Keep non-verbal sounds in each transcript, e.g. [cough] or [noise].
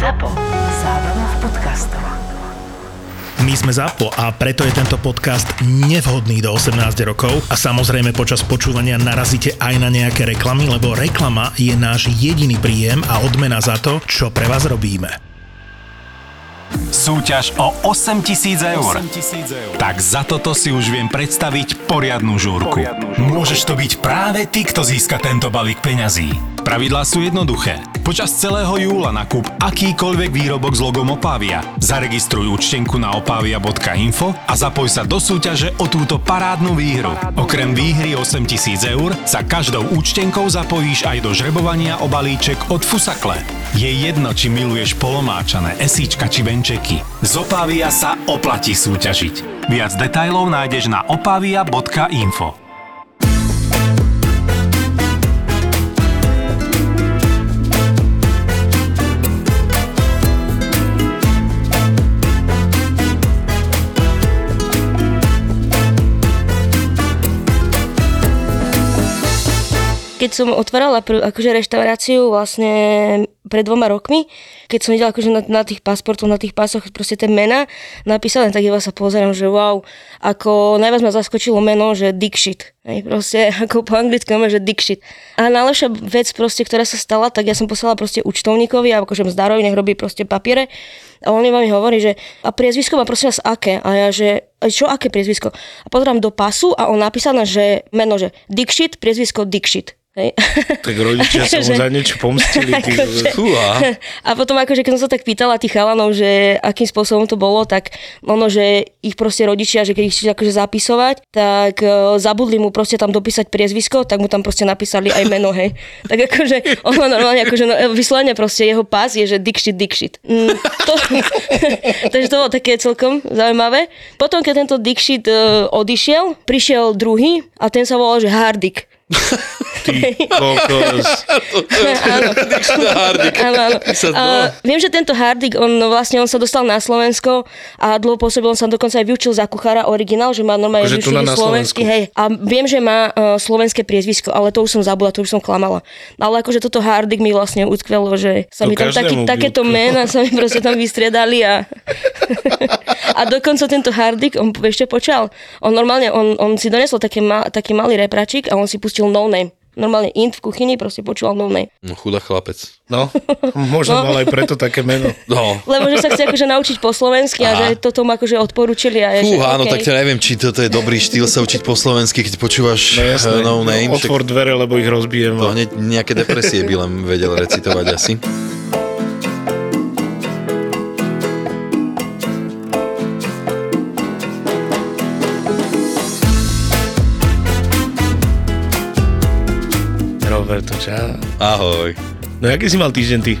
ZAPO. Zábrná v podcastov. My sme ZAPO a preto je tento podcast nevhodný do 18 rokov a samozrejme počas počúvania narazíte aj na nejaké reklamy, lebo reklama je náš jediný príjem a odmena za to, čo pre vás robíme. Súťaž o 8000 eur. Tak za toto si už viem predstaviť poriadnu žúrku. Môžeš to byť práve ty, kto získa tento balík peňazí. Pravidlá sú jednoduché. Počas celého júla nakúp akýkoľvek výrobok s logom Opavia. Zaregistruj účtenku na opavia.info a zapoj sa do súťaže o túto parádnu výhru. Okrem výhry 8000 eur sa každou účtenkou zapojíš aj do žrebovania o balíček od Fusakle. Je jedno, či miluješ polomáčané, esíčka či venčeky. Z Opavia sa oplatí súťažiť. Viac detajlov nájdeš na opavia.info. keď som otvárala prv, akože reštauráciu vlastne pred dvoma rokmi, keď som videla akože na, na tých pasportoch, na tých pásoch proste tie mena napísané, tak iba sa pozerám, že wow, ako najviac ma zaskočilo meno, že Dixit. Hej, proste [laughs] ako po anglicky že Dixit. A najlepšia vec proste, ktorá sa stala, tak ja som poslala proste účtovníkovi, a akože mzdarovi, nech robí proste papiere. A on mi hovorí, že a priezvisko má prosím vás aké? A ja, že čo aké priezvisko? A pozerám do pasu a on napísané, že meno, že Dixit, priezvisko Dixit. Hej. Tak rodičia [laughs] sa mu za niečo pomstili. [laughs] Akože, [laughs] a potom akože, keď som sa tak pýtala tých chalanov, že akým spôsobom to bolo, tak ono, že ich proste rodičia, že keď ich chceli akože zapisovať, tak uh, zabudli mu proste tam dopísať priezvisko, tak mu tam proste napísali aj meno, hej. [laughs] Tak akože, ono normálne akože no, vyslovene proste jeho pás je, že Dixit, Dixit. Mm, to, [laughs] takže to bolo také celkom zaujímavé. Potom, keď tento Dixit uh, odišiel, prišiel druhý a ten sa volal, že Hardik. Ty kokos. áno. áno, áno. A, viem, že tento Hardik, on vlastne on sa dostal na Slovensko a dlho pôsobil, on sa dokonca aj vyučil za kuchára originál, že má normálne Akože na slovenský, hej. A viem, že má uh, slovenské priezvisko, ale to už som zabudla, to už som klamala. Ale akože toto Hardik mi vlastne utkvelo, že sa To mi tam taký, takéto mena sa mi proste tam vystriedali a [laughs] a dokonca tento Hardik, on ešte počal, on normálne, on, on si donesol také ma, taký malý repračík a on si pustil No Name. Normálne int v kuchyni proste počúval No Name. No chudá chlapec. No, [laughs] možno No. mal aj preto také meno. No. Lebo že sa chce akože naučiť po slovensky a Aha. že toto mu akože odporúčili. A je, Fú, že, áno, okay. tak to neviem, či toto je dobrý štýl sa učiť po slovensky, keď počúvaš No jasné, eh, no name. však otvor dvere, lebo ich rozbijem. To hneď nejaké depresie by len vedel recitovať asi. Roberto, čau. Ahoj. No aký si mal týždeň ty?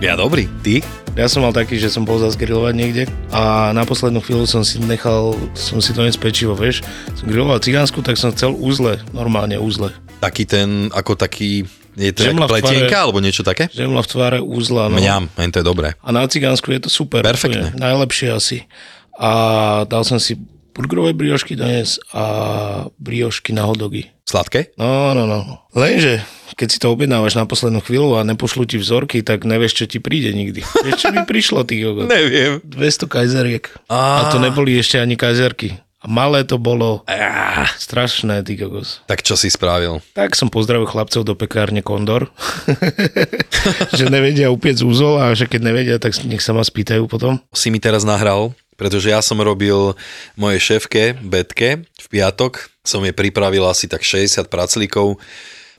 Ja dobrý, ty? Ja som mal taký, že som bol zase grilovať niekde a na poslednú chvíľu som si nechal, som si to pečivo, vieš. Som griloval cigánsku, tak som chcel úzle, normálne úzle. Taký ten, ako taký, je to Žemla pletienka tvare. alebo niečo také? Žemla v tvare úzla, no. Mňam, to je dobré. A na cigánsku je to super. Perfektné. úplne Najlepšie asi. A dal som si burgerové briošky dnes a briošky na hodogy. Sladké? No, no, no. Lenže, keď si to objednávaš na poslednú chvíľu a nepošlu ti vzorky, tak nevieš, čo ti príde nikdy. Vieš, čo mi prišlo, ty kokos? [laughs] Neviem. 200 kajzeriek. Á. A to neboli ešte ani kajzerky. A malé to bolo strašné, ty kokos. Tak čo si spravil? Tak som pozdravil chlapcov do pekárne Kondor, [laughs] že nevedia upiec úzol a že keď nevedia, tak nech sa ma spýtajú potom. Si mi teraz nahral, pretože ja som robil mojej šéfke, Betke, v piatok. Som jej pripravil asi tak 60 praclíkov,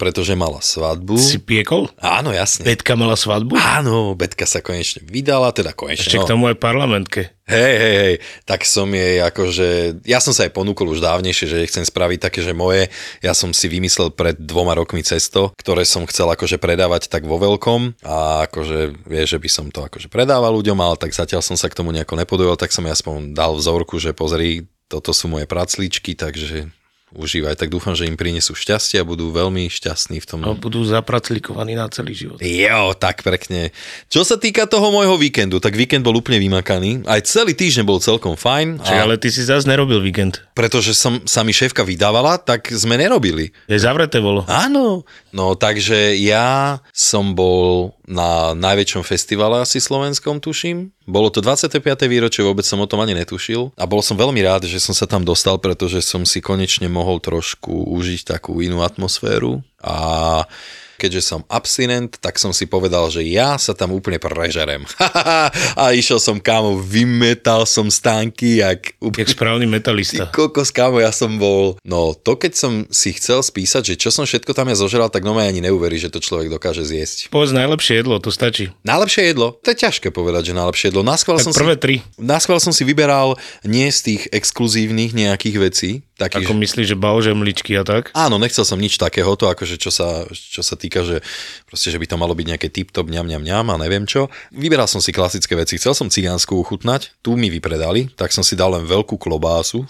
pretože mala svadbu. Si piekol? Áno, jasne. Betka mala svadbu? Áno, Betka sa konečne vydala, teda konečne. Ešte k tomu aj parlamentke. Hej, hej, hej, tak som jej akože, ja som sa aj ponúkol už dávnejšie, že chcem spraviť také, že moje, ja som si vymyslel pred dvoma rokmi cesto, ktoré som chcel akože predávať tak vo veľkom a akože vie, že by som to akože predával ľuďom, ale tak zatiaľ som sa k tomu nejako nepodujal, tak som jej aspoň dal vzorku, že pozri, toto sú moje praclíčky, takže užívaj, tak dúfam, že im prinesú šťastie a budú veľmi šťastní v tom. A budú zapraclikovaní na celý život. Jo, tak pekne. Čo sa týka toho môjho víkendu, tak víkend bol úplne vymakaný. Aj celý týždeň bol celkom fajn. Čak, A ale ty si zase nerobil víkend. pretože som, sa mi šéfka vydávala, tak sme nerobili. Je zavreté bolo. Áno. No takže ja som bol na najväčšom festivale asi slovenskom, tuším. Bolo to 25. výročie, vôbec som o tom ani netušil. A bol som veľmi rád, že som sa tam dostal, pretože som si konečne mohol trošku užiť takú inú atmosféru. A keďže som abstinent, tak som si povedal, že ja sa tam úplne prežerem. [laughs] a išiel som kámo, vymetal som stánky, jak, Jak správny metalista. Ty kokos, kámo, ja som bol... No, to keď som si chcel spísať, že čo som všetko tam ja zožral, tak no ani neuverí, že to človek dokáže zjesť. Povedz najlepšie jedlo, to stačí. Najlepšie jedlo? To je ťažké povedať, že najlepšie jedlo. Naschval Tak som prvé si, tri. naschval som si vyberal nie z tých exkluzívnych nejakých vecí, takých, Ako myslíš, že baožemličky a tak? Áno, nechcel som nič takého, to akože čo sa, čo sa týka, že proste, že by to malo byť nejaké tip-top, ňam, ňam, ňam a neviem čo. Vyberal som si klasické veci, chcel som cigánsku uchutnať, tu mi vypredali, tak som si dal len veľkú klobásu. [laughs]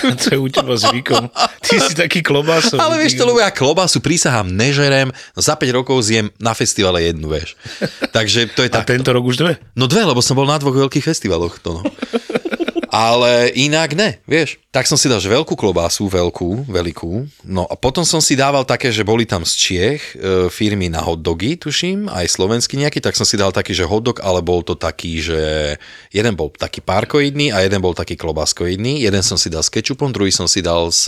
To je u teba zvykom. Ty si taký klobásový. Ale vieš to, lebo ja klobásu prísahám, nežerem, no za 5 rokov zjem na festivale jednu, vieš. Takže to je A tak. tento rok už dve? No dve, lebo som bol na dvoch veľkých festivaloch. To no. Ale inak ne, vieš. Tak som si dal veľkú klobásu, veľkú, veľkú. No a potom som si dával také, že boli tam z Čiech e, firmy na hotdogy, tuším, aj slovenský nejaký, tak som si dal taký, že hotdog, ale bol to taký, že jeden bol taký párkoidný a jeden bol taký klobáskoidný. Jeden som si dal s kečupom, druhý som si dal s,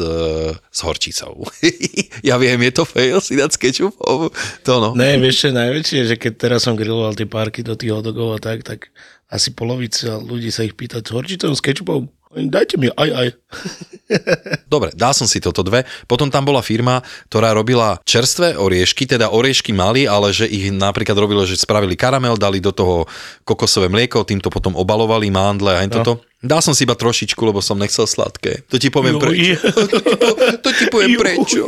s horčicou. [laughs] ja viem, je to fail si dať s kečupom. To no. Ne, vieš čo je najväčšie, že keď teraz som griloval tie párky do tých hotdogov a tak, tak asi polovica ľudí sa ich pýta s horčicou, s kečupom. Dajte mi aj, aj. [laughs] Dobre, dal som si toto dve. Potom tam bola firma, ktorá robila čerstvé oriešky, teda oriešky mali, ale že ich napríklad robilo, že spravili karamel, dali do toho kokosové mlieko, týmto potom obalovali mandle a no. toto. Dal som si iba trošičku, lebo som nechcel sladké. To ti poviem Juj. prečo. to, ti po, to ti poviem Juj. prečo.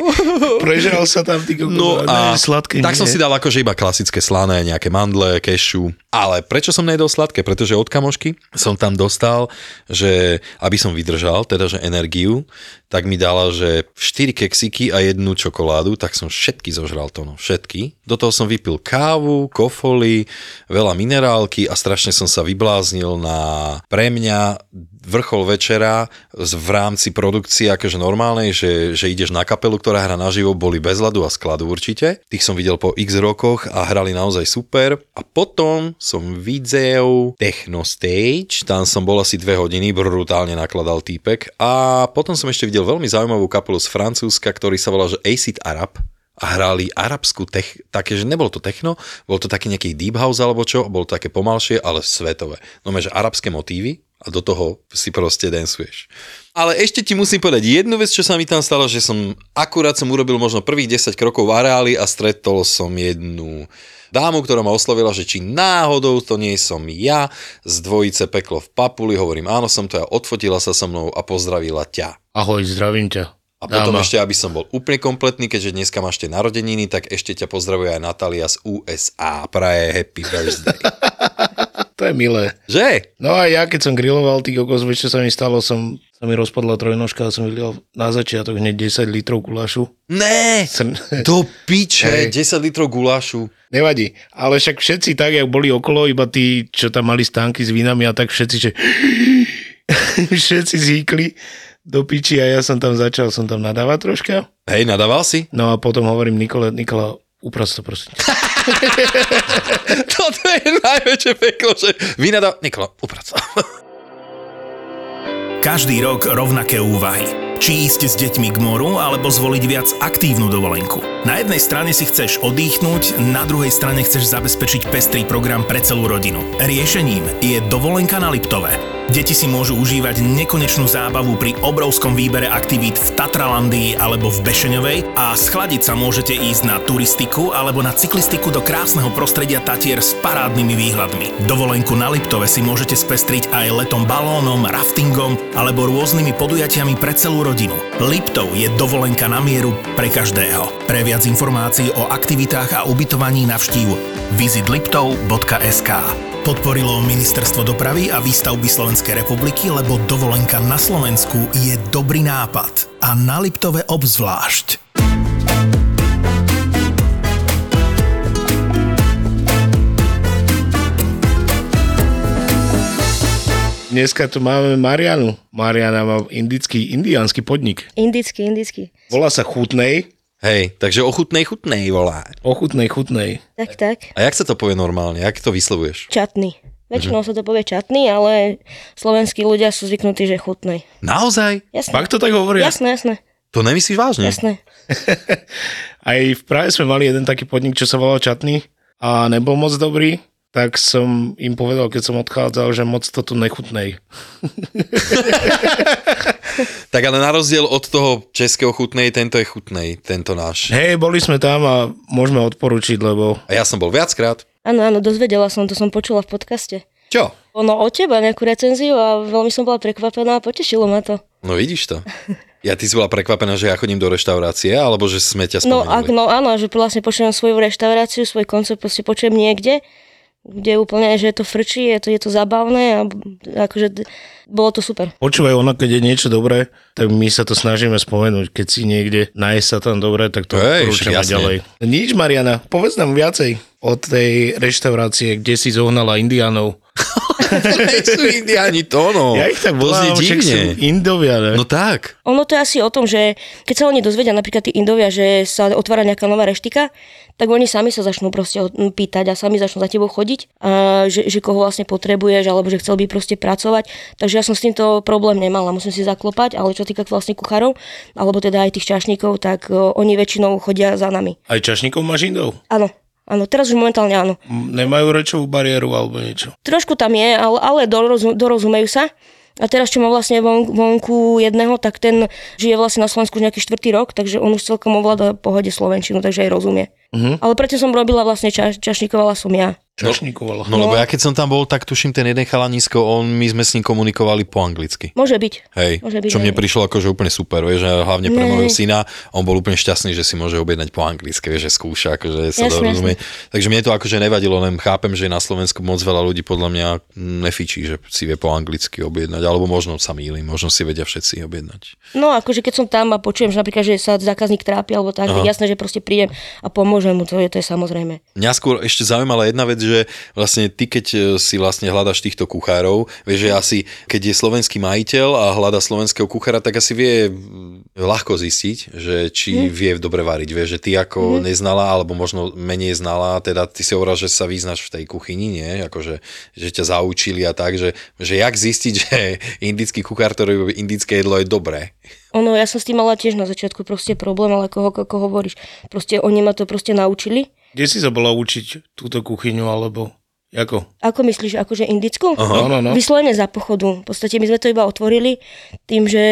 Prežral sa tam ty kokos. No a ne, sladké tak nie. som si dal akože iba klasické slané, nejaké mandle, kešu. Ale prečo som nejedol sladké? Pretože od kamošky som tam dostal, že aby som vydržal, teda že energiu, tak mi dala, že 4 keksiky a jednu čokoládu, tak som všetky zožral to, no, všetky. Do toho som vypil kávu, kofoly, veľa minerálky a strašne som sa vybláznil na pre mňa vrchol večera v rámci produkcie akože normálnej, že, že ideš na kapelu, ktorá hrá naživo, boli bez ľadu a skladu určite. Tých som videl po x rokoch a hrali naozaj super. A potom som videl Techno Stage, tam som bol asi dve hodiny, brutálne nakladal týpek. A potom som ešte videl veľmi zaujímavú kapelu z Francúzska, ktorý sa volal že Acid Arab a hrali arabskú tech, také, že nebolo to techno, bol to taký nejaký deep house alebo čo, bolo to také pomalšie, ale svetové. No že arabské motívy a do toho si proste dancuješ. Ale ešte ti musím povedať jednu vec, čo sa mi tam stalo, že som akurát som urobil možno prvých 10 krokov v areáli a stretol som jednu dámu, ktorá ma oslovila, že či náhodou to nie som ja z dvojice Peklo v Papuli, hovorím áno som to a odfotila sa so mnou a pozdravila ťa. Ahoj, zdravím ťa. A potom Dáma. ešte, aby som bol úplne kompletný, keďže dneska máš tie narodeniny, tak ešte ťa pozdravuje aj Natália z USA. Praje happy birthday. [laughs] To je milé. Že? No a ja, keď som griloval, ty kokos, vieš, čo sa mi stalo, som, sa mi rozpadla trojnožka a som vylial na začiatok hneď 10 litrov gulášu. Ne! Sr- Do piče, Hej. 10 litrov gulášu. Nevadí, ale však všetci tak, jak boli okolo, iba tí, čo tam mali stánky s vínami a tak všetci, že [laughs] všetci zíkli do piči a ja som tam začal, som tam nadávať troška. Hej, nadával si? No a potom hovorím Nikole, Nikola, uprac to prosím. [laughs] Toto je najväčšie peklo, že vy nadal... Nikola, uprac. Každý rok rovnaké úvahy. Či ísť s deťmi k moru, alebo zvoliť viac aktívnu dovolenku. Na jednej strane si chceš oddychnúť, na druhej strane chceš zabezpečiť pestrý program pre celú rodinu. Riešením je dovolenka na Liptove. Deti si môžu užívať nekonečnú zábavu pri obrovskom výbere aktivít v Tatralandii alebo v Bešeňovej a schladiť sa môžete ísť na turistiku alebo na cyklistiku do krásneho prostredia Tatier s parádnymi výhľadmi. Dovolenku na Liptove si môžete spestriť aj letom balónom, raftingom alebo rôznymi podujatiami pre celú rodinu. Liptov je dovolenka na mieru pre každého. Pre viac informácií o aktivitách a ubytovaní navštív visitliptov.sk Podporilo Ministerstvo dopravy a výstavby Slovenskej republiky, lebo dovolenka na Slovensku je dobrý nápad. A na Liptove obzvlášť. Dneska tu máme Marianu. Mariana má indický, indiánsky podnik. Indický, indický. Volá sa Chutnej Hej, takže ochutnej chutnej volá. Ochutnej, chutnej. Tak, tak. A jak sa to povie normálne? Jak to vyslovuješ? Čatný. Väčšinou sa to povie čatný, ale slovenskí ľudia sú zvyknutí, že chutnej. Naozaj? Jasné. Fakt to tak hovoria? Jasné, jasné, To nemyslíš vážne? jasné. [laughs] Aj v Prahe sme mali jeden taký podnik, čo sa volal Čatný a nebol moc dobrý, tak som im povedal, keď som odchádzal, že moc to tu nechutnej. [laughs] Tak ale na rozdiel od toho českého chutnej, tento je chutnej, tento náš. Hej, boli sme tam a môžeme odporučiť, lebo A ja som bol viackrát. Áno, áno, dozvedela som, to som počula v podcaste. Čo? Ono od teba nejakú recenziu a veľmi som bola prekvapená a potešilo ma to. No vidíš to. Ja ty si bola prekvapená, že ja chodím do reštaurácie, alebo že sme ťa No, spomenuli. ak, no áno, že vlastne počujem svoju reštauráciu, svoj koncept, proste počujem niekde, kde úplne, že to frčí, je to, je to zabavné a akože bolo to super. počúvaj, ono, keď je niečo dobré, tak my sa to snažíme spomenúť. Keď si niekde nájsť sa tam dobre, tak to Hej, odporúčame jasne. ďalej. Nič, Mariana, povedz nám viacej o tej reštaurácie, kde si zohnala indiánov. [laughs] [laughs] sú indiáni to, no. Ja ich tak sú divne. Indovia, ne? No tak. Ono to je asi o tom, že keď sa oni dozvedia, napríklad tí Indovia, že sa otvára nejaká nová reštika, tak oni sami sa začnú proste pýtať a sami začnú za tebou chodiť, a že, že koho vlastne potrebuješ, alebo že chcel by proste pracovať. Takže ja som s týmto problém nemala, musím si zaklopať, ale čo týka vlastne kuchárov, alebo teda aj tých čašníkov, tak oni väčšinou chodia za nami. Aj čašníkov máš Indov? Áno, áno, teraz už momentálne áno. Nemajú rečovú bariéru alebo niečo? Trošku tam je, ale, ale dorozum, dorozumejú sa. A teraz, čo má vlastne von, vonku jedného, tak ten žije vlastne na Slovensku už nejaký štvrtý rok, takže on už celkom ovláda pohode Slovenčinu, takže aj rozumie. Uh-huh. Ale predtým som robila vlastne, ča, čašnikovala som ja. Čašnikovala. No, lebo ja keď som tam bol, tak tuším ten jeden chalanisko, on, my sme s ním komunikovali po anglicky. Môže byť. Hej, Môže byť, čo mne prišlo akože úplne super, vieš, hlavne pre môjho syna, on bol úplne šťastný, že si môže objednať po anglicky, vieš, že skúša, akože sa Jasné, dorozumie. Takže mne to akože nevadilo, len chápem, že na Slovensku moc veľa ľudí podľa mňa nefičí, že si vie po anglicky objednať, alebo možno sa mýlim, možno si vedia všetci objednať. No akože keď som tam a počujem, že napríklad, že sa zákazník trápi alebo tak, tak jasné, že proste prídem a pomôžem mu, to je, to je samozrejme. Mňa skôr ešte zaujímala jedna vec, že vlastne ty, keď e, si vlastne hľadaš týchto kuchárov, vieš, že asi, keď je slovenský majiteľ a hľada slovenského kuchára, tak asi vie mm, ľahko zistiť, že či vie dobre variť, vieš, že ty ako neznala, alebo možno menej znala, teda ty si hovorila, že sa vyznáš v tej kuchyni, nie? Akože, že ťa zaučili a tak, že, že jak zistiť, [laughs] že indický kuchár, ktorý robí indické jedlo je dobré. Ono, ja som s tým mala tiež na začiatku proste problém, ale ako, ako hovoríš, proste oni ma to proste naučili. Kde si sa bola učiť túto kuchyňu, alebo ako? Ako myslíš, akože indickú? No, no, no. Vyslovene za pochodu. V podstate my sme to iba otvorili tým, že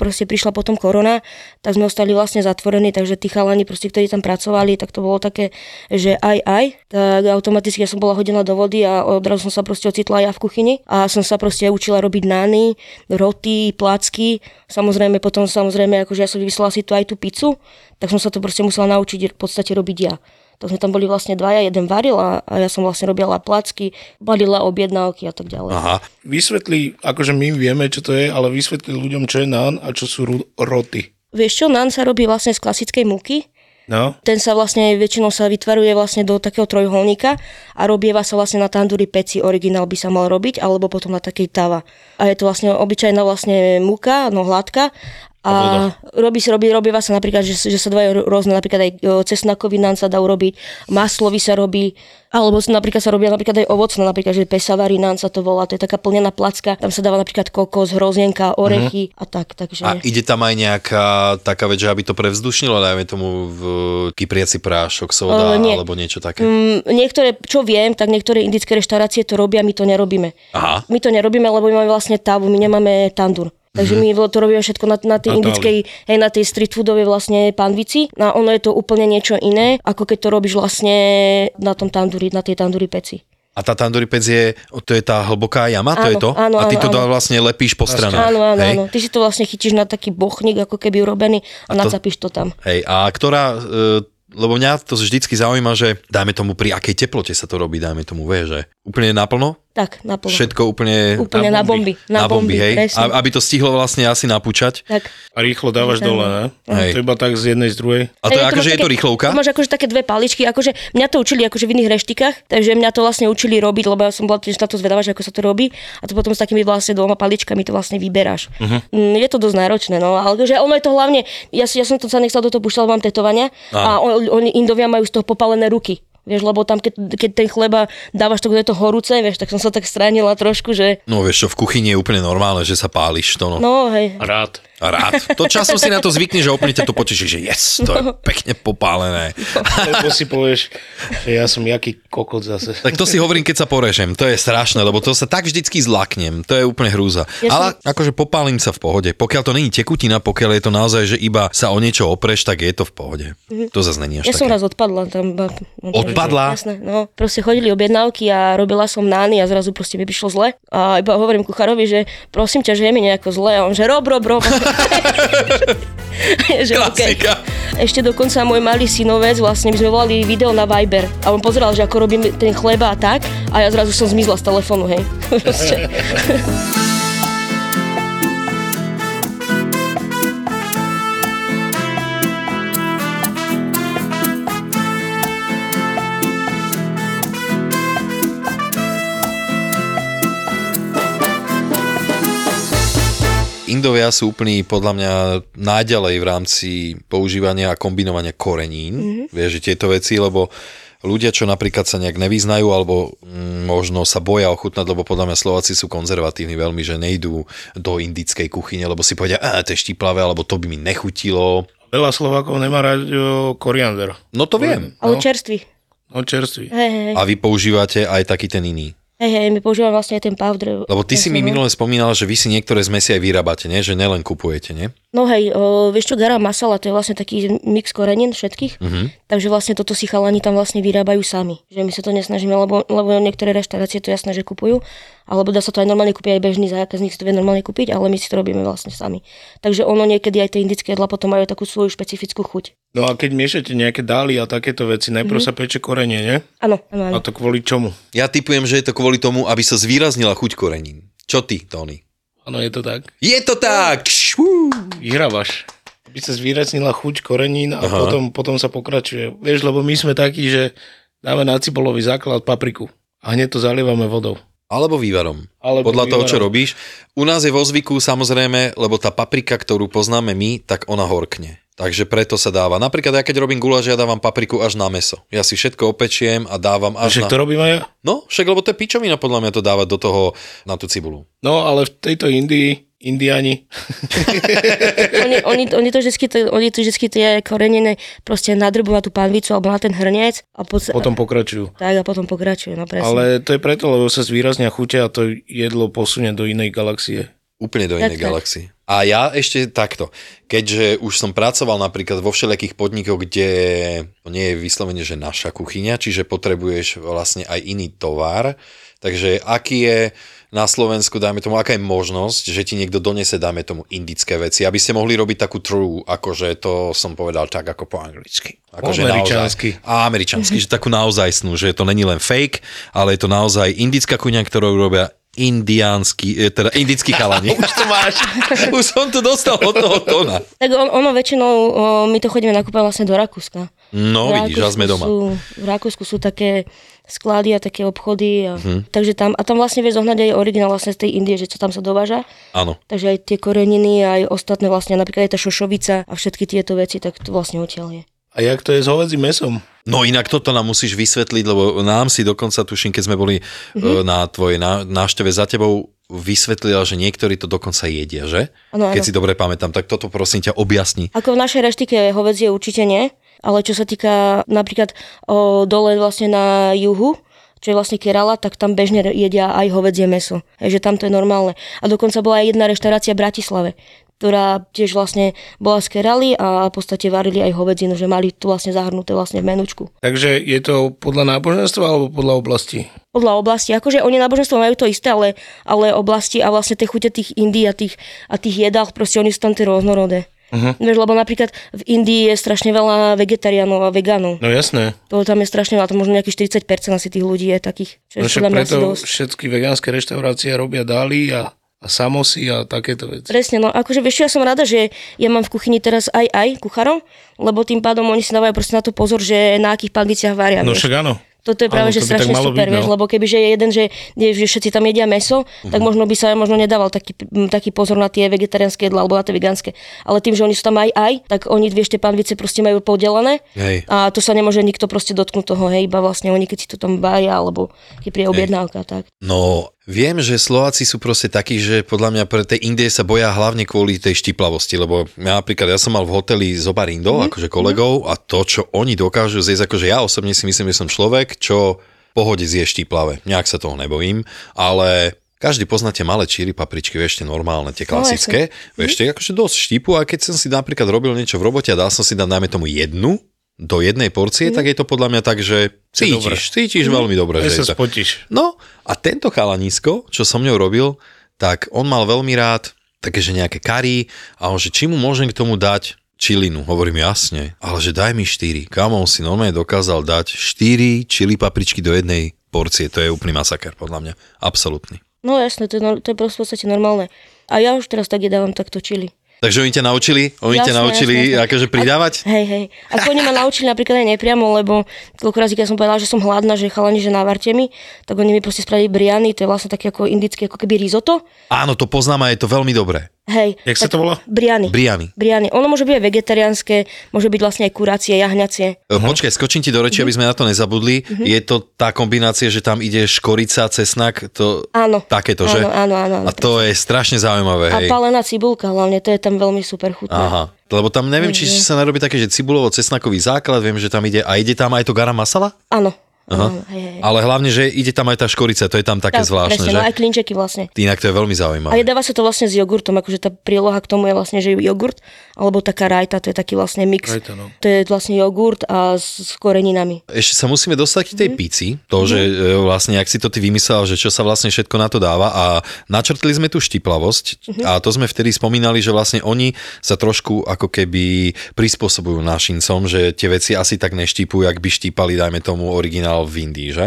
proste prišla potom korona, tak sme ostali vlastne zatvorení, takže tí chalani, proste, ktorí tam pracovali, tak to bolo také, že aj aj, tak automaticky ja som bola hodená do vody a odrazu som sa proste ocitla ja v kuchyni a som sa proste učila robiť nány, roty, placky, samozrejme potom samozrejme, akože ja som vyvyslala si tu aj tú pizzu, tak som sa to proste musela naučiť v podstate robiť ja. Tak sme tam boli vlastne dvaja, jeden varil a, a ja som vlastne robila placky, balila objednávky a tak ďalej. Aha, Vysvetli, akože my vieme, čo to je, ale vysvetli ľuďom, čo je nán a čo sú roty. Vieš čo, nan sa robí vlastne z klasickej múky. No, Ten sa vlastne väčšinou sa vytvaruje vlastne do takého trojuholníka a robieva sa vlastne na tandúri peci, originál by sa mal robiť, alebo potom na takej tava. A je to vlastne obyčajná vlastne múka, no hladká. A robí sa, robí, robieva sa napríklad, že, že sa dvajú rôzne, napríklad aj e, cesnakový nan sa dá urobiť, maslový sa robí, alebo sa napríklad sa robia napríklad aj ovocné, napríklad, že pesavari nan sa to volá, to je taká plnená placka, tam sa dáva napríklad kokos, hrozienka, orechy a tak, takže... a ide tam aj nejaká taká vec, že aby to prevzdušnilo, dajme tomu v kypriaci prášok, soda, Eh, nie. alebo niečo také. Mm, niektoré, čo viem, tak niektoré indické reštaurácie to robia, my to nerobíme. Aha. My to nerobíme, lebo my máme vlastne tavu, my nemáme tandur. Takže my to robíme všetko na, na tej Na indickej, hej, na tej street foodovej vlastne panvici. No a ono je to úplne niečo iné, ako keď to robíš vlastne na tom tandúri, na tej tandúri peci. A tá tandoori pec je, to je tá hlboká jama, to Áno, je to? áno, a ty áno, to áno. vlastne lepíš po stranách. Áno, áno, hej? áno. Ty si to vlastne chytíš na taký bochník, ako keby urobený a, A to- nacapíš to tam. Hej, a ktorá, e, lebo mňa to vždycky zaujíma, že dajme tomu pri akej teplote sa to robí, dajme tomu, vieš, že úplne naplno? Tak, naplno. Všetko úplne... Úplne na bomby. Na, bomby, hej? presne. A, aby to stihlo vlastne asi napúčať. Tak. A rýchlo dávaš Áno. dole, ne? Hej. To iba tak z jednej, z druhej. A to je Hej, akože je to rýchlovka? To máš akože také dve paličky, akože mňa to učili akože v iných reštikách, takže mňa to vlastne učili robiť, lebo ja som bola tiež na to zvedavá, že ako sa to robí a to potom s takými vlastne dvoma paličkami to vlastne vyberáš. Uh-huh. Je to dosť náročné, no, ale že ono je to hlavne, ja, ja som to sa nechcel do toho púšťať, mám tetovania a on, oni Indovia majú z toho popálené ruky. Vieš, lebo tam, keď, keď ten chleba dávaš to, kde je to horúce, vieš, tak som sa tak stránila trošku, že No vieš čo, v kuchyni je úplne normálne, že sa páliš to no. no hej, Rád. A rád. To časom si na to zvykneš, že úplne ťa to poteší, že yes, to je pekne popálené. Lebo si povieš, že ja som jaký kokot zase. Tak to si hovorím, keď sa porežem. To je strašné, lebo to sa tak vždycky zlaknem. To je úplne hrúza. Ja Ale akože popálim sa v pohode. Pokiaľ to není tekutina, pokiaľ je to naozaj, že iba sa o niečo opreš, tak je to v pohode. To zase není až Mhm. Ja som také. raz odpadla tam. no, Odpadla? Jasné, no. Proste chodili objednávky a robila som nány a zrazu proste mi prišlo zle. A iba hovorím kucharovi, že prosím ťa, že je mi nejako zle. A on, že rob, rob, rob. [laughs] že, okay. Klasika. Ešte dokonca môj malý synovec, vlastne my sme volali video na Viber a on pozeral, že ako robím ten chleba a tak a ja zrazu som zmizla z telefónu, hej. [laughs] [laughs] Indovia sú úplní podľa mňa najďalej v rámci používania a kombinovania korenín. Mm-hmm. Vieš, že tieto veci, lebo ľudia, čo napríklad sa nejak nevyznajú alebo mm, možno sa boja ochutnať, lebo podľa mňa Slováci sú konzervatívni veľmi, že nejdú do indickej kuchyne, lebo si povedia, a to je štiplavé, alebo to by mi nechutilo. Veľa Slovákov nemá rád koriander. No to viem. Ale No. čerstvý. No čerstvý. Hej, hej. A vy používate aj taký ten iný. Hej, hej, my používame vlastne ten powder. Lebo ty si mi minule spomínala, že vy si niektoré zmesi aj vyrábate, nie? Že nelen kupujete, nie? No hej, o, vieš čo, garam masala, to je vlastne taký mix korenín všetkých, Mhm. takže vlastne toto si chalani tam vlastne vyrábajú sami. Že my sa to nesnažíme, lebo, lebo niektoré reštaurácie to jasné, že kupujú, alebo dá sa to aj normálne kúpiť, aj bežný zákazník si to vie normálne kúpiť, ale my si to robíme vlastne sami. Takže ono niekedy aj tie indické jedla potom majú takú svoju špecifickú chuť. No a keď miešate nejaké dály a takéto veci, najprv sa peče korenie, nie? Áno. A to kvôli čomu? Ja typujem, že je to kvôli tomu, aby sa zvýraznila chuť korenín. Čo ty, Tony? Áno, je to tak. Je to tak! Vyhrávaš. Aby sa zvýraznila chuť korenín a potom, potom sa pokračuje. Vieš, lebo my sme takí, že dáme na cibolový základ papriku a hneď to zalievame vodou. Alebo vývarom. Alebo Podľa toho, čo vývarom. robíš. U nás je vo zvyku samozrejme, lebo tá paprika, ktorú poznáme my, tak ona horkne. Takže preto sa dáva. Napríklad ja keď robím guláš, ja dávam papriku až na meso. Ja si všetko opečiem a dávam až Však na... to robím aj ja. No, však lebo to je pičovina podľa mňa to dávať do toho, na tú cibulu. No, ale v tejto Indii, Indiani, oni, oni, oni, to vždycky, oni to vždycky tie koreniny proste nadrbu na tú panvicu alebo na ten hrniec a poc- potom pokračujú. tak a potom pokračujú, no presne. Ale to je preto, lebo sa zvýraznia chute a to jedlo posunie do inej galaxie. Úplne do inej tak. galaxie. A ja ešte takto, keďže už som pracoval napríklad vo všelijakých podnikoch, kde to nie je vyslovene, že naša kuchyňa, čiže potrebuješ vlastne aj iný tovar, takže aký je na Slovensku, dajme tomu, aká je možnosť, že ti niekto donese, dajme tomu, indické veci, aby ste mohli robiť takú true, akože to som povedal tak ako po anglicky. Akože američansky. Naozaj, a američansky, že takú naozajstnú, že to není len fake, ale je to naozaj indická kuňa, ktorú robia indiánsky, eh, teda indickí chalani. [laughs] Už to máš. [laughs] Už som to dostal od toho tóna. Tak on, ono väčšinou, o, my to chodíme nakúpať vlastne do Rakúska. No V vidíš, a sme doma. Sú, v Rakúsku sú také sklady a také obchody. A, Mhm. takže tam, a tam vlastne vieš zohnať aj originál vlastne z tej Indie, že čo tam sa dováža. Áno. Takže aj tie koreniny, aj ostatné vlastne, napríklad aj tá šošovica a všetky tieto veci, tak to vlastne odtiaľ je. A jak to je s hovedzím mesom? No inak toto nám musíš vysvetliť, lebo nám si dokonca, tuším, keď sme boli Mhm. mm-hmm. na tvojej ná- návšteve za tebou, vysvetlila, že niektorí to dokonca jedia, že? Áno, Keď áno. si dobre pamätám, tak toto prosím ťa objasni. Ako v našej reštike hovedzie určite nie, ale čo sa týka napríklad o, dole vlastne na juhu, čo je vlastne Kerala, tak tam bežne jedia aj hovedzie meso. Takže tam to je normálne. A dokonca bola aj jedna reštaurácia v Bratislave, ktorá tiež vlastne bola z Keraly a v podstate varili aj hovedzinu, že mali tu vlastne zahrnuté vlastne v menučku. Takže je to podľa náboženstva alebo podľa oblasti? Podľa oblasti, akože oni náboženstvo majú to isté, ale, ale oblasti a vlastne tie chute tých Indií a tých, a tých jedál, proste oni sú tam tie rôznorodé. Uh-huh. Vieš, lebo napríklad v Indii je strašne veľa vegetariánov a vegánov. No jasné. To tam je strašne veľa, to možno nejakých 40% asi tých ľudí je takých. Čo No však preto dosť. všetky vegánske reštaurácie robia dály a, a samosy a takéto veci. Presne, no akože vieš ja som rada, že ja mám v kuchyni teraz aj aj kuchárov, lebo tým pádom oni si dávajú proste na to pozor, že na akých pádliciach varia. No vieš. však áno. Toto je práve, že strašne super, byť, no. vieš, lebo keby že je jeden, že, že všetci tam jedia meso, Mhm. tak možno by sa možno nedával taký, taký pozor na tie vegetariánske jedlá alebo na tie vegánske. Ale tým, že oni sú tam aj aj, tak oni vieš, tie pánvice proste majú podelené Hej. a to sa nemôže nikto proste dotknúť toho, hej, iba vlastne oni keď si to tam bája, alebo keď príde objednávka, tak. No, viem, že Slováci sú proste takí, že podľa mňa pre tej Indie sa boja hlavne kvôli tej štiplavosti, lebo ja napríklad, ja som mal v hoteli zo Barindou, mm-hmm. akože kolegov a to, čo oni dokážu zjesť, akože ja osobne si myslím, že som človek, čo pohode zje štiplavé. Nejak sa toho nebojím, ale každý poznáte malé číry, papričky, vieš, tie normálne, tie klasické, vieš, tie akože dosť štípu a keď som si napríklad robil niečo v robote a dal som si dať, najmä tomu jednu, do jednej porcie, tak je to podľa mňa tak, že cítiš, cítiš veľmi dobre. Že sa spotíš. No a tento chalanisko, čo som ňou robil, tak on mal veľmi rád také, že nejaké kari a on, že či mu môžem k tomu dať čilinu. Hovorím jasne, ale že daj mi 4. Kamo, on si normálne dokázal dať 4 čili papričky do jednej porcie. To je úplný masaker, podľa mňa. Absolutný. No jasné, to je, to je proste v podstate normálne. A ja už teraz tak jedávam takto čili. Takže oni ťa naučili, oni ťa Jasné, naučili jasné, jasné. akože pridávať? A, hej, hej. Ako oni ma naučili napríklad aj nepriamo, lebo koľko razy, keď som povedala, že som hladná, že chalani, že navarte mi, tak oni mi proste spravili briany, to je vlastne také ako indické, ako keby risotto. Áno, to poznám a je to veľmi dobré. Hej. Jak sa to volá? Briany. Briany. Briany. Ono môže byť aj vegetariánske, môže byť vlastne aj kurácie, jahňacie. Uh-huh. Počkaj, skočím ti do reči, aby sme na to nezabudli. Uh-huh. Je to tá kombinácia, že tam ide škorica, cesnak, to Áno. takéto, áno, že? Áno, áno, áno. A to je strašne zaujímavé, A hej. pálená cibulka hlavne, to je tam veľmi super chutné. Aha, lebo tam neviem, či sa narobí také, že cibulovo-cesnakový základ, viem, že tam ide, a ide tam aj to garam masala? Áno. Aha. áno, hej, hej. Ale hlavne, že ide tam aj tá škorica, to je tam také Tak, zvláštne, presne, že? No aj klinčeky vlastne. Inak to je veľmi A zaujímavé. jedáva sa to vlastne s jogurtom, akože tá príloha k tomu je vlastne, že jogurt, alebo taká rajta, to je taký vlastne mix. Rajta, no. To je vlastne jogurt a s, s koreninami. Ešte sa musíme dostať k tej Mhm. pici, to, že e, vlastne, ak si to ty vymyslel, že čo sa vlastne všetko na to dáva a načrtli sme tú štiplavosť Mhm. a to sme vtedy spomínali, že vlastne oni sa trošku ako keby prispôsobujú našincom, že tie veci asi tak neštípujú, ak by štípali, dajme tomu, originál v Indii, že?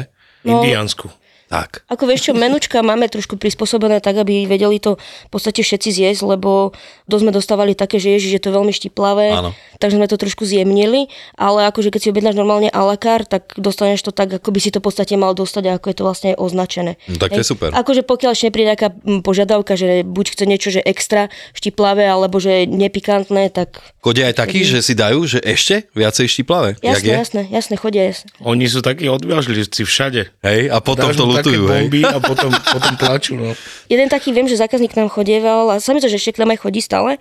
Tak. Ako vieš čo, menučka máme trošku prispôsobené tak, aby vedeli to v podstate všetci zjesť, lebo dosť sme dostávali také, že ježiš, je to veľmi štiplavé, Áno. takže sme to trošku zjemnili, ale akože keď si objednáš normálne a la carte, tak dostaneš to tak, ako by si to v podstate mal dostať a ako je to vlastne aj označené. No tak to je super. Akože pokiaľ ešte nepríde nejaká mm, požiadavka, že buď chce niečo, že extra štiplavé, alebo že nepikantné, tak Chodia aj takí, že si dajú, že ešte viacej štiplavé. Jasné, jasné, jasné, chodia, jasné. Oni sú takí odvážlivci všade. Hej, a potom Dáš to mu také lutujú, hej. bomby a potom, potom plačú. No. [laughs] Jeden taký viem, že zákazník nám chodieval a sami to, že ešte k nám aj chodí stále,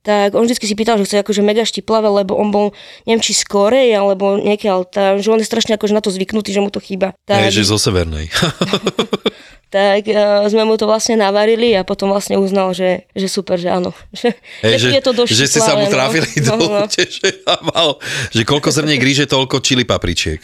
tak on vždy si pýtal, že chce akože mega štiplavé, lebo on bol, neviem, či z Korei, alebo niekiaľ, tá, že on je strašne akože na to zvyknutý, že mu to chýba. Tak, že zo severnej. [laughs] [laughs] tak uh, sme mu to vlastne navarili a potom vlastne uznal, že, že super, že áno. Že, Hej, že, je to dosť že ste sa mu štiplavé, trafili no. do no, no. že, mal, že koľko zrniek ríže, toľko čili papričiek.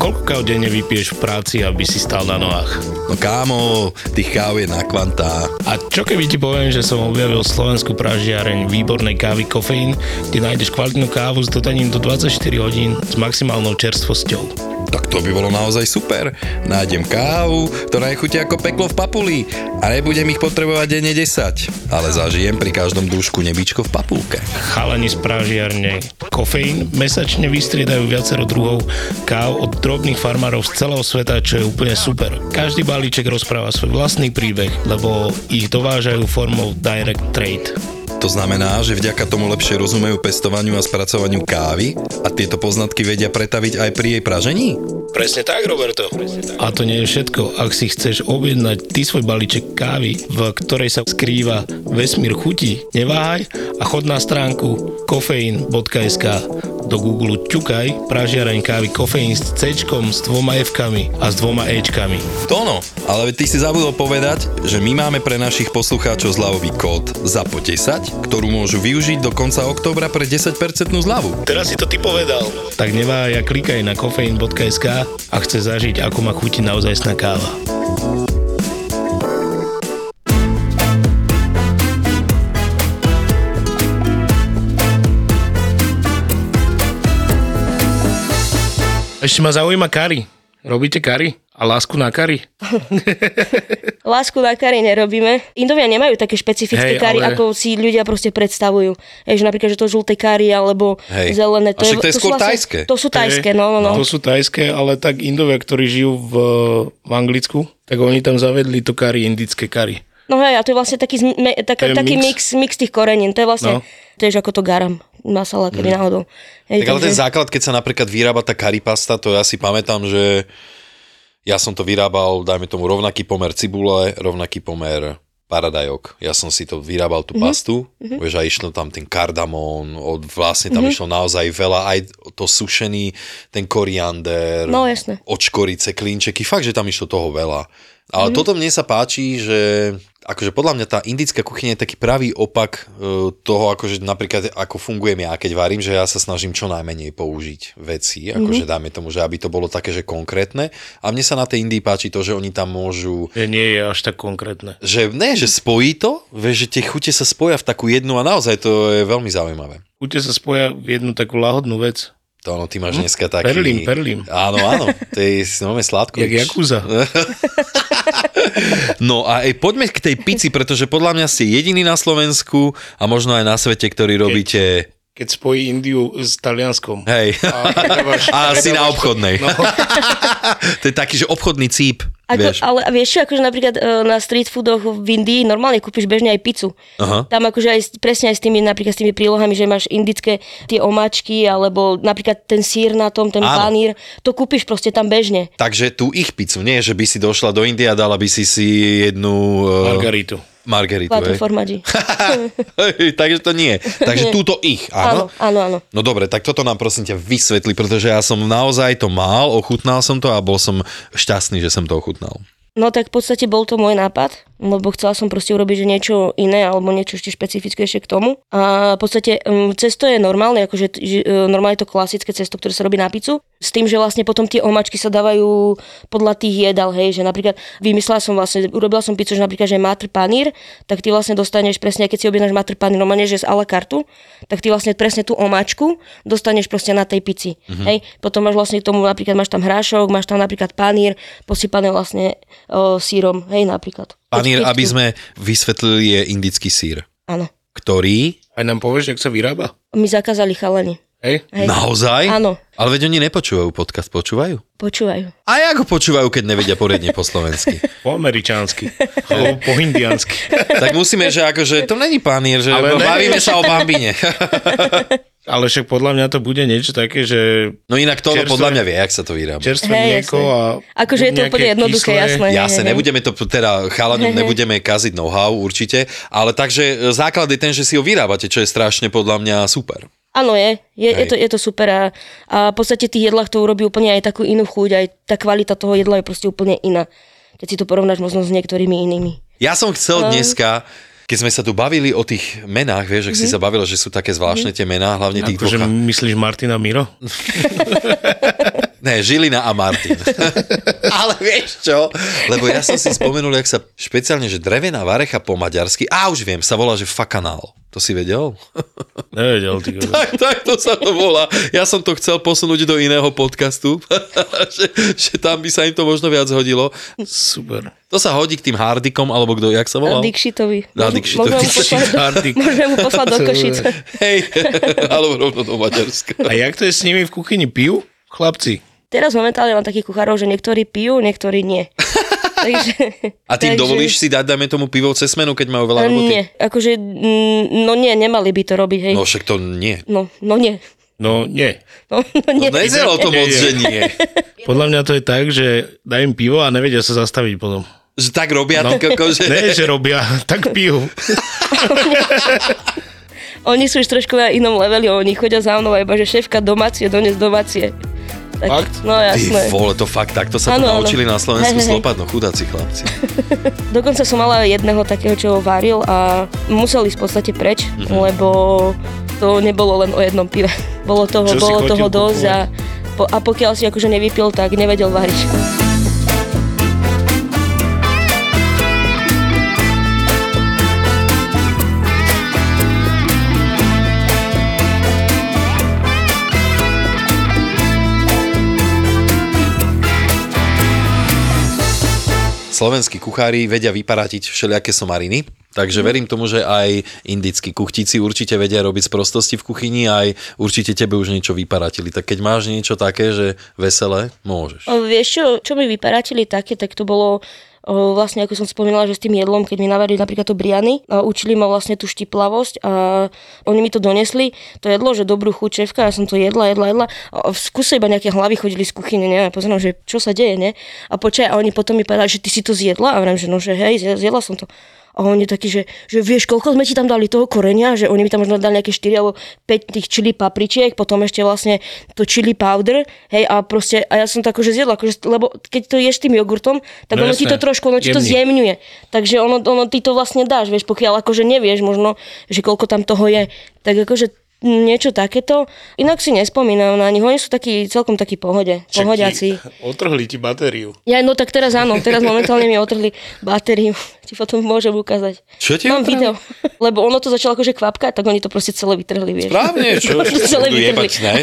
Koľko káv denne vypiješ v práci, aby si stal na nohách? No kámo, tých káv je na kvantá. A čo keby ti poviem, že som objavil slovenskú pražiareň výbornej kávy Kofeín, kde nájdeš kvalitnú kávu s dodaním do 24 hodín s maximálnou čerstvosťou. Tak to by bolo naozaj super. Nájdem kávu, ktorá je chutia ako peklo v papuli a nebudem ich potrebovať denne 10. Ale zažijem pri každom dúšku nebičko v papulke. Chalani z pražiarne Kofeín mesačne vystriedajú viacero druhov káv od drobných farmárov z celého sveta, čo je úplne super. Každý balíček rozpráva svoj vlastný príbeh, lebo ich dovážajú formou direct trade. To znamená, že vďaka tomu lepšie rozumejú pestovaniu a spracovaniu kávy a tieto poznatky vedia pretaviť aj pri jej pražení? Presne tak, Roberto. A to nie je všetko. Ak si chceš objednať ty svoj balíček kávy, v ktorej sa skrýva vesmír chutí, neváhaj a chod na stránku kofeín.sk do Google ťukaj pražiareň kávy kofeín s C, s dvoma F a s dvoma Ečkami. To no, ale ty si zabudol povedať, že my máme pre našich poslucháčov zľavový kód ktorú môžu využiť do konca októbra pre 10% zľavu. Teraz si to ty povedal. Tak nevája, klikaj na kofeín.sk a chce zažiť, ako má chuti naozajstná káva. Ešte ma zaujíma kari. Robíte kari? A lásku na kari? [laughs] Lásku na kari nerobíme. Indovia nemajú také špecifické Hej, kari, ale- ako si ľudia proste predstavujú. Hej, že napríklad, že to žlté kari alebo Hej. zelené. A však to je sú skôr tajské. To sú tajské, no, no, no. To sú tajské, ale tak Indovia, ktorí žijú v, v Anglicku, tak oni tam zavedli to kari, indické kari. No hej, a to je vlastne taký, zme, tak, To je taký mix. mix. mix tých korenín. To je vlastne, No. tiež ako to garam masala, keby náhodou. Hej, Tak ale ten takže- základ, keď sa napríklad vyrába tá karipasta, to ja si pamätám, že ja som to vyrábal, dajme tomu rovnaký pomer cibule, rovnaký pomer paradajok. Ja som si to vyrábal Mhm. tú pastu, mm-hmm. vieš, a išlo tam ten kardamón, od, vlastne Mhm. tam mm-hmm. išlo naozaj veľa, aj to sušený, ten koriander, No, jasné. od škorice, klinčeky, fakt, že tam išlo toho veľa. Mhm. Ale mm-hmm. toto mne sa páči, že akože podľa mňa tá indická kuchyňa je taký pravý opak e, toho, akože napríklad ako fungujem ja, keď varím, že ja sa snažím čo najmenej použiť veci, akože Mhm. dáme tomu, že aby to bolo také, že konkrétne. A mne sa na tej Indii páči to, že oni tam môžu Že nie je až tak konkrétne. že ne, že spojí to, vieš, že tie chute sa spoja v takú jednu a naozaj to je veľmi zaujímavé. Chute sa spoja v jednu takú lahodnú vec. To ono, ty máš dneska taký... perlím, perlím. Áno, áno, to je normálne sladko. Jak Yakuza. [laughs] No a aj poďme k tej pici, pretože podľa mňa ste jediný na Slovensku a možno aj na svete, ktorý robíte... Keď spojí Indiu s Talianskom. Hej. A, predávaš- A asi na obchodnej. No, to je taký, že obchodný cíp. Ako, vieš. ale a vieš čo, akože napríklad e, na street foodoch v Indii normálne kúpiš bežne aj pizzu. Aha. Tam akože aj presne aj s tými, napríklad s tými prílohami, že máš indické tie omáčky, alebo napríklad ten sír na tom, ten Áno. panír, to kúpiš proste tam bežne. Takže tú ich pizzu, nie, že by si došla do Indie a dala by si si jednu... Uh, Margaritu. Hej. formaggi. [laughs] Hej, Takže to nie. Takže túto ich, áno? Áno, áno, áno. No dobre, tak toto nám prosím ťa vysvetli, pretože ja som naozaj to mal, ochutnal som to a bol som šťastný, že som to ochutnal. No tak v podstate bol to môj nápad, lebo chcela som proste urobiť že niečo iné alebo niečo ešte špecifickejšie k tomu. A v podstate um, cesto je normálne, akože e, normálne je to klasické cesto, ktoré sa robí na pizzu. S tým, že vlastne potom tie omačky sa dávajú podľa tých jedal, hej, že napríklad vymyslela som vlastne, urobila som pizzu, že napríklad, že matr panír, tak ty vlastne dostaneš presne, keď si objednáš matr panír, normálne, že z a la kartu, tak ty vlastne presne tú omáčku dostaneš proste na tej pici. Mm-hmm. Hej, potom máš vlastne k tomu, napríklad máš tam hrášok, máš tam napríklad panír, posypané vlastne o, sírom, hej, napríklad. Panír, aby sme vysvetlili, je indický sír, Áno. ktorý... Aj nám povieš, jak sa vyrába? My zakázali chalani. Hej? Hej. Naozaj? Áno. Ale veď oni nepočúvajú podcast, počúvajú? Počúvajú. A ako počúvajú, keď nevedia poriadne po slovensky? Po američánsky. Alebo po indiansky. tak musíme, že akože to není panír, že Ale ne. bavíme sa o bambine. [laughs] Ale však podľa mňa to bude niečo také, že No inak to Čerstvé. podľa mňa vie, jak sa to vyrába. čerstvé Hej, mlieko jasné. a... Akože je to úplne jednoduché, kyslé. jasné. Jasne, nebudeme to teda chalaňom nebudeme kaziť know-how určite, ale takže základ je ten, že si ho vyrábate, čo je strašne podľa mňa super. Áno, je. Je, je, to, je to super a, a v podstate tých jedlách to urobí úplne aj takú inú chuť, aj tá kvalita toho jedla je proste úplne iná. Keď si to porovnáš možno s niektorými inými. Ja som chcel dneska, keď sme sa tu bavili o tých menách, vieš, ak si sa bavila, že sú také zvláštne tie mená, hlavne tých Akože dvoch. myslíš Martina Miro? [laughs] Ne, Žilina a Martin. [laughs] Ale vieš čo? Lebo ja som si spomenul, jak sa špeciálne, že drevená varecha po maďarsky, a už viem, sa volá, že fakanál. To si vedel? [laughs] Nevedel, ty [laughs] tak, tak to sa to volá. Ja som to chcel posunúť do iného podcastu, že, že tam by sa im to možno viac hodilo. Super. To sa hodí k tým hardikom, alebo kto, jak sa volal? Dikšitovi. Na Dikšitovi. Môžeme mu poslať do, Hardik. môžeme mu poslať do Košice. Hej, alebo rovno do Maďarska. A jak to je s nimi v kuchyni? Pijú? Chlapci. Teraz momentálne mám takých kuchárov, že niektorí pijú, niektorí nie. [laughs] takže, A tým takže- dovolíš si dať, dajme tomu pivo cez smenu, keď majú veľa roboty? Nie, akože, mm, no nie, nemali by to robiť, hej. No však to nie. No, no nie. No nie. No, no nie. No nezelo to moc, že nie. [laughs] Podľa mňa to je tak, že daj im pivo a nevedia sa zastaviť potom. Že tak robia, no. tak ako, že... Ne, že robia, [laughs] tak pijú. Oni sú už trošku na inom leveli, oni chodia za mnou a iba, že šéfka domácie, dones domácie. Tak, Fakt? No Ty jasné. vole, to fakt, takto sa to Áno, áno. naučili na Slovensku Hej, slopať, no chudáci chlapci. [laughs] Dokonca som mala jedného takého, čo ho varil a musel ísť v podstate preč, Mhm. lebo to nebolo len o jednom pive. [laughs] Bolo toho, Čo bolo toho dosť a, po, a pokiaľ si akože nevypil, tak nevedel variť. Slovenskí kuchári vedia vyparatiť všelijaké somariny, takže verím tomu, že aj indickí kuchtíci určite vedia robiť z prostosti v kuchyni, aj určite tebe už niečo vyparatili. Tak keď máš niečo také, že veselé, môžeš. Vieš čo, čo mi vyparátili také, tak to bolo vlastne ako som spomínala, že s tým jedlom, keď mi navarili napríklad to briany, a učili ma vlastne tú štiplavosť a oni mi to donesli, to jedlo, že dobrú chuť šéfka, ja som to jedla, jedla, jedla. A v skuse iba nejaké hlavy chodili z kuchyne, ne, a pozerám, že čo sa deje, ne, a počkaj, a oni potom mi povedali, že ty si to zjedla, a vrem, že no, že hej, zjedla som to. A oni takí, že, že vieš, koľko sme ti tam dali toho korenia, že oni mi tam možno dali nejaké 4 alebo 5 tých chili papričiek, potom ešte vlastne to chili powder, hej, a proste, a ja som to akože zjedla, akože, lebo keď to ješ tým jogurtom, tak No ono ti jasné, to trošku, ono ti to jemní. zjemňuje. Takže ono, ono ty to vlastne dáš, vieš, pokiaľ akože nevieš možno, že koľko tam toho je, tak akože niečo takéto. Inak si nespomínam na nich, oni sú takí, celkom takí pohode, pohodiaci. [laughs] Otrhli ti batériu. Ja, no tak teraz áno, teraz momentálne mi otrhli batériu. Ti potom môžem ukázať. Čo ti Mám video. Lebo ono to začalo akože kvapkať, tak oni to proste celé vytrhli, vieš. Správne, [laughs] čo? To celé vytrhli. jebať, ne?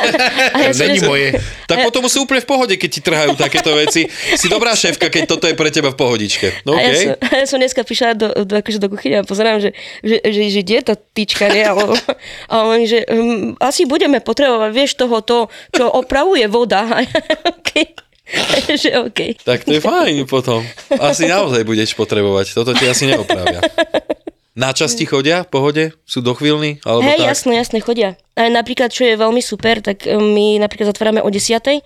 [laughs] A ja som Není dneska- moje. Tak potom sú úplne v pohode, keď ti trhajú takéto veci. Si dobrá šéfka, keď toto je pre teba v pohodičke. No A ja, som, a ja som dneska prišla do, do, akože do kuchyne a pozerám, že, že, že, že kde je tá tyčka, nie? A, on- [laughs] a oni, že um, asi budeme potrebovať, vieš, toho to, čo opravuje voda. A okay. [laughs] že OK. Tak to je fajn potom. Asi naozaj budeš potrebovať. Toto ti asi neopravia. Na časti chodia, v pohode? Sú dochvíľni? Alebo Hej, tak? jasné, jasné, chodia. A napríklad, čo je veľmi super, tak um, my napríklad zatvárame o 10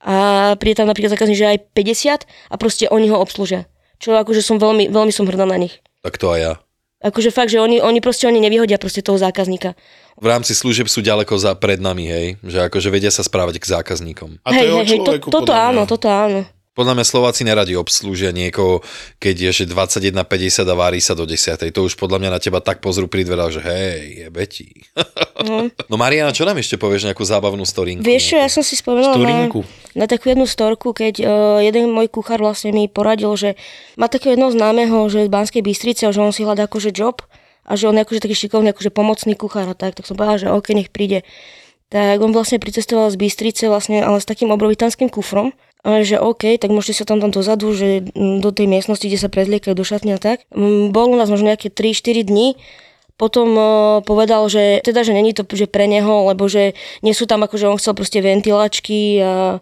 a príde tam napríklad zákazník, že aj 50 a proste oni ho obslúžia. Čo akože som veľmi, veľmi som hrdá na nich. Tak to aj ja. Akože fakt, že oni, oni proste oni nevyhodia proste toho zákazníka. V rámci služieb sú ďaleko za pred nami, hej. Že akože vedia sa správať k zákazníkom. A to hej, je hej, hej, to, človeku, toto áno, toto áno. Podľa mňa Slováci neradi obslúžia niekoho, keď je že 21.50 a vári sa do 10. To už podľa mňa na teba tak pozrú pri dverách, že hej, je Betty. [laughs] no Mariana, čo nám ešte povieš nejakú zábavnú storinku? Vieš čo, ja som si spomenula na, Storinku. na takú jednu storku, keď uh, jeden môj kuchár vlastne mi poradil, že má takého jedného známeho, že z Banskej Bystrice, že on si hľadá akože job a že on je akože taký šikovný, akože pomocný kuchár a tak, tak som povedala, že OK, nech príde. Tak on vlastne pricestoval z Bystrice vlastne, ale s takým obrovitanským kufrom, že OK, tak môžete sa tam tam dozadu, že mm, do tej miestnosti, kde sa prezliekajú do šatne a tak. Mm, Bol u nás možno nejaké 3-4 dní, potom uh, povedal, že teda, že není to že pre neho, lebo že nie sú tam akože on chcel proste ventilačky a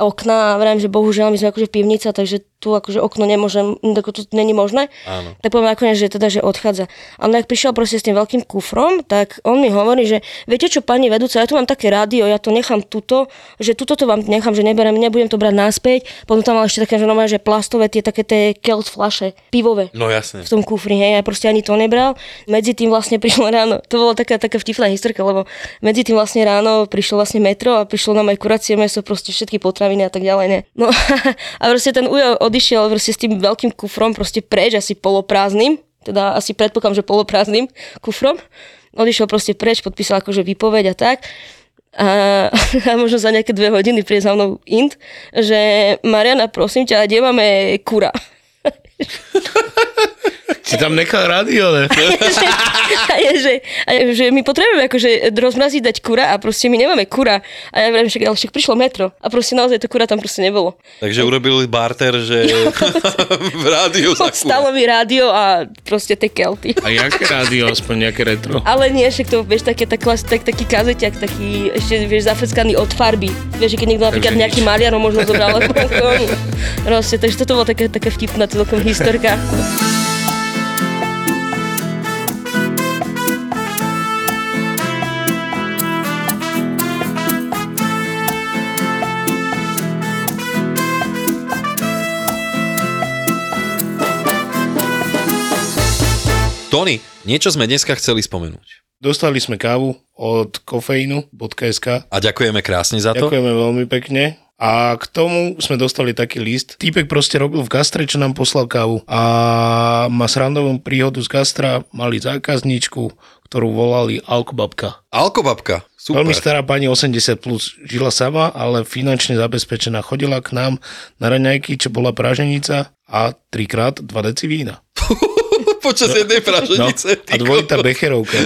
okna a vrajím, že bohužiaľ my sme akože pivnica, takže tu akože okno nemôžem, ako to není možné. Áno. Tak poviem nakoniec, že teda, že odchádza. Ale ak prišiel proste s tým veľkým kufrom, tak on mi hovorí, že viete čo, pani vedúca, ja tu mám také rádio, ja to nechám tuto, že tuto to vám nechám, že neberem, nebudem to brať naspäť. Potom tam mal ešte také, že, normálne, že plastové, tie také tie kelt flaše, pivové No jasne. v tom kufri, hej, ja proste ani to nebral. Medzi tým vlastne [laughs] prišlo ráno, to bola taká, taká vtipná historka, lebo medzi tým vlastne ráno prišlo vlastne metro a prišlo nám aj kuracie meso, proste všetky potraviny a tak ďalej, ne. No [laughs] a proste ten ujo odišiel s tým veľkým kufrom proste preč, asi poloprázdnym, teda asi predpokladám, že poloprázdnym kufrom. Odišiel proste preč, podpísal akože výpoveď a tak. A, [laughs] a možno za nejaké dve hodiny príde za mnou int, že Mariana, prosím ťa, kde máme kura? [laughs] Si tam nechal rádio, ne? [laughs] a je, že, a je, že my potrebujeme akože rozmraziť dať kura a proste my nemáme kura. A ja viem, však, ale však prišlo metro a proste naozaj to kura tam proste nebolo. Takže urobili barter, že [laughs] v rádiu za Stalo mi rádio a proste tie kelty. A jaké rádio, aspoň nejaké retro? Ale nie, však to, vieš, také, tak, klas- tak, taký kazeťak, taký ešte, vieš, zafeckaný od farby. Vieš, že keď niekto napríklad Takže nejaký maliar možno zobral. [laughs] proste, takže toto bola taká, taká vtipná celkom historka. Tony, niečo sme dneska chceli spomenúť. Dostali sme kávu od kofeínu.sk. A ďakujeme krásne za to. Ďakujeme veľmi pekne. A k tomu sme dostali taký list. Týpek proste robil v gastre, čo nám poslal kávu. A má srandovú príhodu z gastra, mali zákazníčku, ktorú volali Alkobabka. Alkobabka, super. Veľmi stará pani 80 plus žila sama, ale finančne zabezpečená. Chodila k nám na raňajky, čo bola praženica a trikrát 2 deci vína. [laughs] Počas jednej No, praženice. a dvojitá becherovka.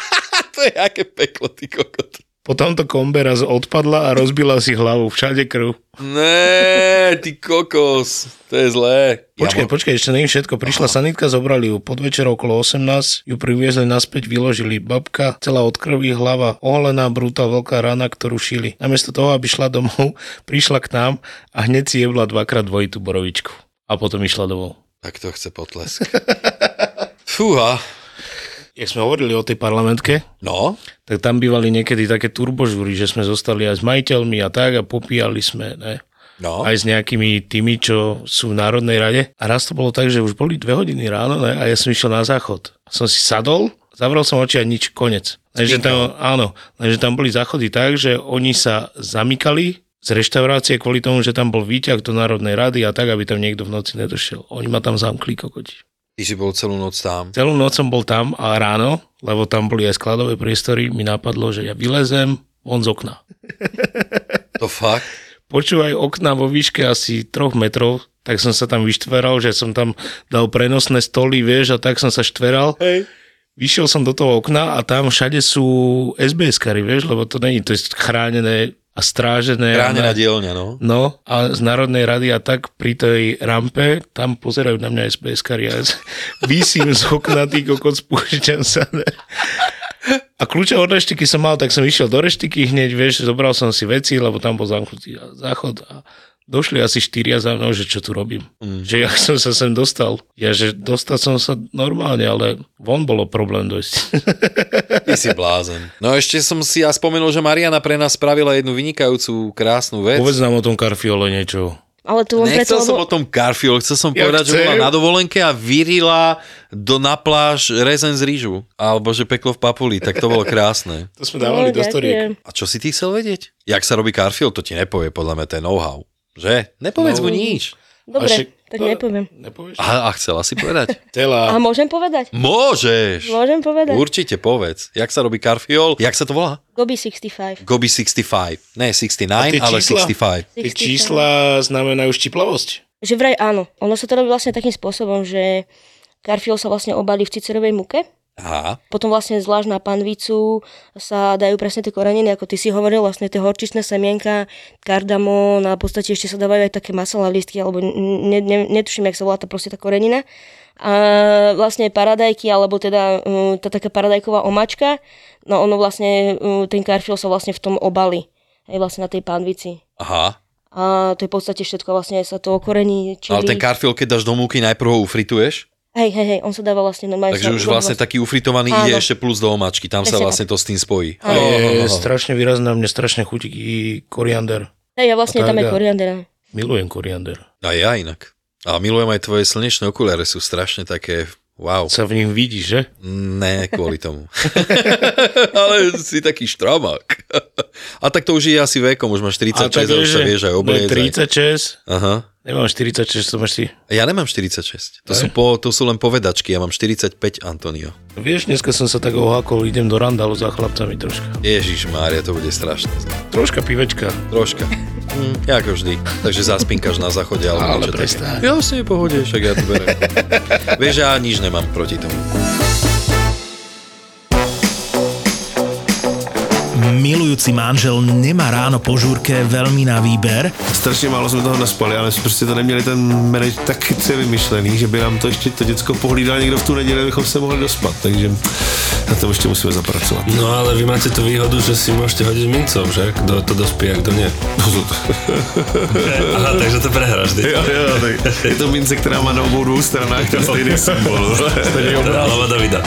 [laughs] to je aké peklo, ty kokot. Potom to kombe raz odpadla a rozbila si hlavu. Všade krv. Ne, ty kokos, to je zlé. Počkaj, ja, počkaj, ešte nie všetko. Prišla sanitka, zobrali ju. Podvečer okolo 18 ju priviezli naspäť, vyložili. Babka, celá od krvi, hlava, oholená, brúta, veľká rana, ktorú šili. Namiesto toho, aby šla domov, [laughs] prišla k nám a hneď si jebla dvakrát dvojitú borovičku. A potom išla domov. Tak to chce potlesk. [laughs] Fúha. Jak sme hovorili o tej parlamentke, No, tak tam bývali niekedy také turbožúry, že sme zostali aj s majiteľmi a tak a popíjali sme, ne? no. aj s nejakými tými, čo sú v Národnej rade. A raz to bolo tak, že už boli dve hodiny ráno ne? a ja som išiel na záchod. Som si sadol, zavrel som oči a nič, konec. Lenže tam, áno, lenže tam boli záchody tak, že oni sa zamykali z reštaurácie kvôli tomu, že tam bol výťah do Národnej rady a tak, aby tam niekto v noci nedošiel. Oni ma tam zamkli kokoti. Ty si bol celú noc tam. Celú noc som bol tam a ráno, lebo tam boli aj skladové priestory, mi napadlo, že ja vylezem von z okna. [laughs] To fakt? počúvaj okna vo výške asi 3 metrov, tak som sa tam vyštveral, že som tam dal prenosné stoly, vieš, a tak som sa štveral. Hej. Vyšiel som do toho okna a tam všade sú SBS-kary, vieš, lebo to není, to je chránené a strážené. Chránená dielňa, no. No a z Národnej rady a tak pri tej rampe, tam pozerajú na mňa a ja vysím z okna, ty kokot, spúšťam sa. Ne? A kľúče od reštiky som mal, tak som išiel do reštiky hneď, vieš, zobral som si veci, lebo tam bol zamknutý záchod a došli asi štyria za mnou, že čo tu robím. Mm. Že ja som sa sem dostal. Ja, že dostal som sa normálne, ale von bolo problém dosť. [laughs] Ty si blázen. No ešte som si ja spomenul, že Mariana pre nás spravila jednu vynikajúcu, krásnu vec. Povedz nám o tom karfiole niečo. Ale len Nechcel preto, som lebo... o tom Garfield, chcel som Ja povedať, že chcem. bola na dovolenke a vyrila do na pláž rezen z rýžu. Alebo že peklo v papuli, tak to bolo krásne. [laughs] To sme dávali No, do storiek. A čo si ty chcel vedieť? Jak sa robí Garfield, to ti nepovie, podľa mňa je know-how. Že? Nepovedz No. mu nič. Dobre, A však- tak to- nepoviem. Nepovieš? A, a chcela si povedať? [laughs] A Tela. môžem povedať? Môžeš! Môžem povedať? Určite povedz. Jak sa robí Garfield? Jak sa to volá? Gobi 65. Gobi 65. Ne 69, A tie ale čísla? 65. Tie čísla znamenajú štiplavosť. Že vraj áno. Ono sa to robí vlastne takým spôsobom, že karfiol sa vlastne obalí v cicerovej muke, Aha. potom vlastne zvlášť na panvicu sa dajú presne tie koreniny, ako ty si hovoril, vlastne tie horčičné semienka, kardamón a v podstate ešte sa dávajú aj také masalé listky, alebo ne, ne, netuším, jak sa volá tá proste tá korenina. A vlastne paradajky, alebo teda tá taká paradajková omačka, no ono vlastne, ten karfiol sa vlastne v tom obali, aj vlastne na tej panvici. Aha. A to je v podstate všetko, vlastne sa to okorení, čili... Ale ten Garfield, keď dáš do múky, najprv ho ufrituješ, Hej, hej, hej, on sa dáva vlastne normálne... takže už urobí vlastne taký ufritovaný Áno. ide ešte plus do omačky, tam sa vlastne to s tým spojí. A je strašne výrazná, mne strašne chutí i koriander. Hej, a vlastne tam je koriander. Milujem koriander. A ja inak. A milujem aj tvoje slnečné okuliare, sú strašne také, wow. Sa v nich vidíš, že? Ne, kvôli tomu. [laughs] [laughs] Ale si taký štramák. [laughs] A tak to už je asi vekom, už máš 36 a, tak už sa vieš aj obliecť. aj- 36, Aha. Nemám 46, to máš si. Ja nemám 46. To sú, po, to sú len povedačky, ja mám 45, Antonio. Vieš, dneska som sa tak ohákol, idem do randalu za chlapcami troška. Ježiš Mária, to bude strašné. Troška pivečka. Troška. Hm, ako vždy. Takže zaspinkaš na záchode alebo Ale niečo také. prestaň. Jasne, pohode, však ja to berem. Vieš, ja nič nemám proti tomu. Milujúci manžel nemá ráno po žúrke veľmi na výber, Strašně málo jsme toho naspali, ale jsme prostě to neměli ten manage tak chytře vymyšlený, že by nám to ještě to děcko pohlídal někdo v tu neděli, abychom se mohli dospat, takže na tom ještě musíme zapracovat. No ale vy máte tú výhodu, že si môžete hodiť mincov, že? Kto to dospí a kto nie. No, to, [laughs] Aha, takže to prehráš, ty. jo, jo, tak je to mince, která má na obou dvou stranách ten stejný symbol. Hlava Davida.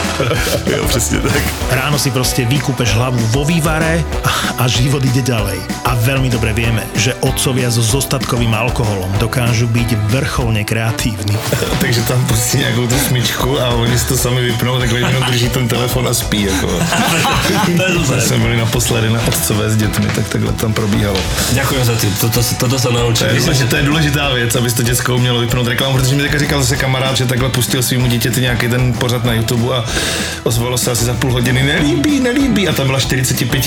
jo, přesně tak. ráno si proste vykúpeš hlavu vo vývare a, a život ide ďalej. A veľmi dobre vieme, že otcovia so zostatkovým alkoholom dokážu byť vrcholne kreatívni. [laughs] Takže tam pustí nějakou tu smyčku a oni si to sami vypnou, takhle jenom drží ten telefon a spí. [laughs] To Když super. jsme byli naposledy na otcové s dětmi, tak takhle tam probíhalo. Ďakujem za tým, toto, toto sa To naučím. je, že to je důležitá věc, aby to děcko umělo vypnout reklamu, protože mi teďka říkal zase kamarád, že takhle pustil svýmu dítěti nějaký ten pořad na YouTube a ozvalo se asi za půl hodiny, nelíbí, nelíbí a tam byla 45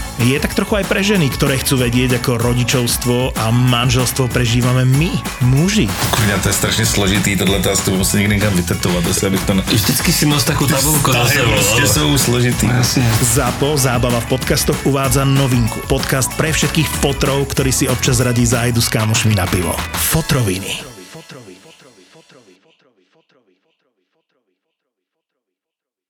je tak trochu aj pre ženy, ktoré chcú vedieť, ako rodičovstvo a manželstvo prežívame my, muži. Kurňa, to je strašně složitý, tohle to asi musím někdy někam vytetovat, jestli abych to... Ne... Vždycky si nos takú tabulku za Stále sebou. prostě jsou složitý. Jasne. ZAPO Zábava v podcastoch uvádza novinku. Podcast pre všetkých fotrov, ktorí si občas radí zájdu s kámošmi na pivo. Fotroviny.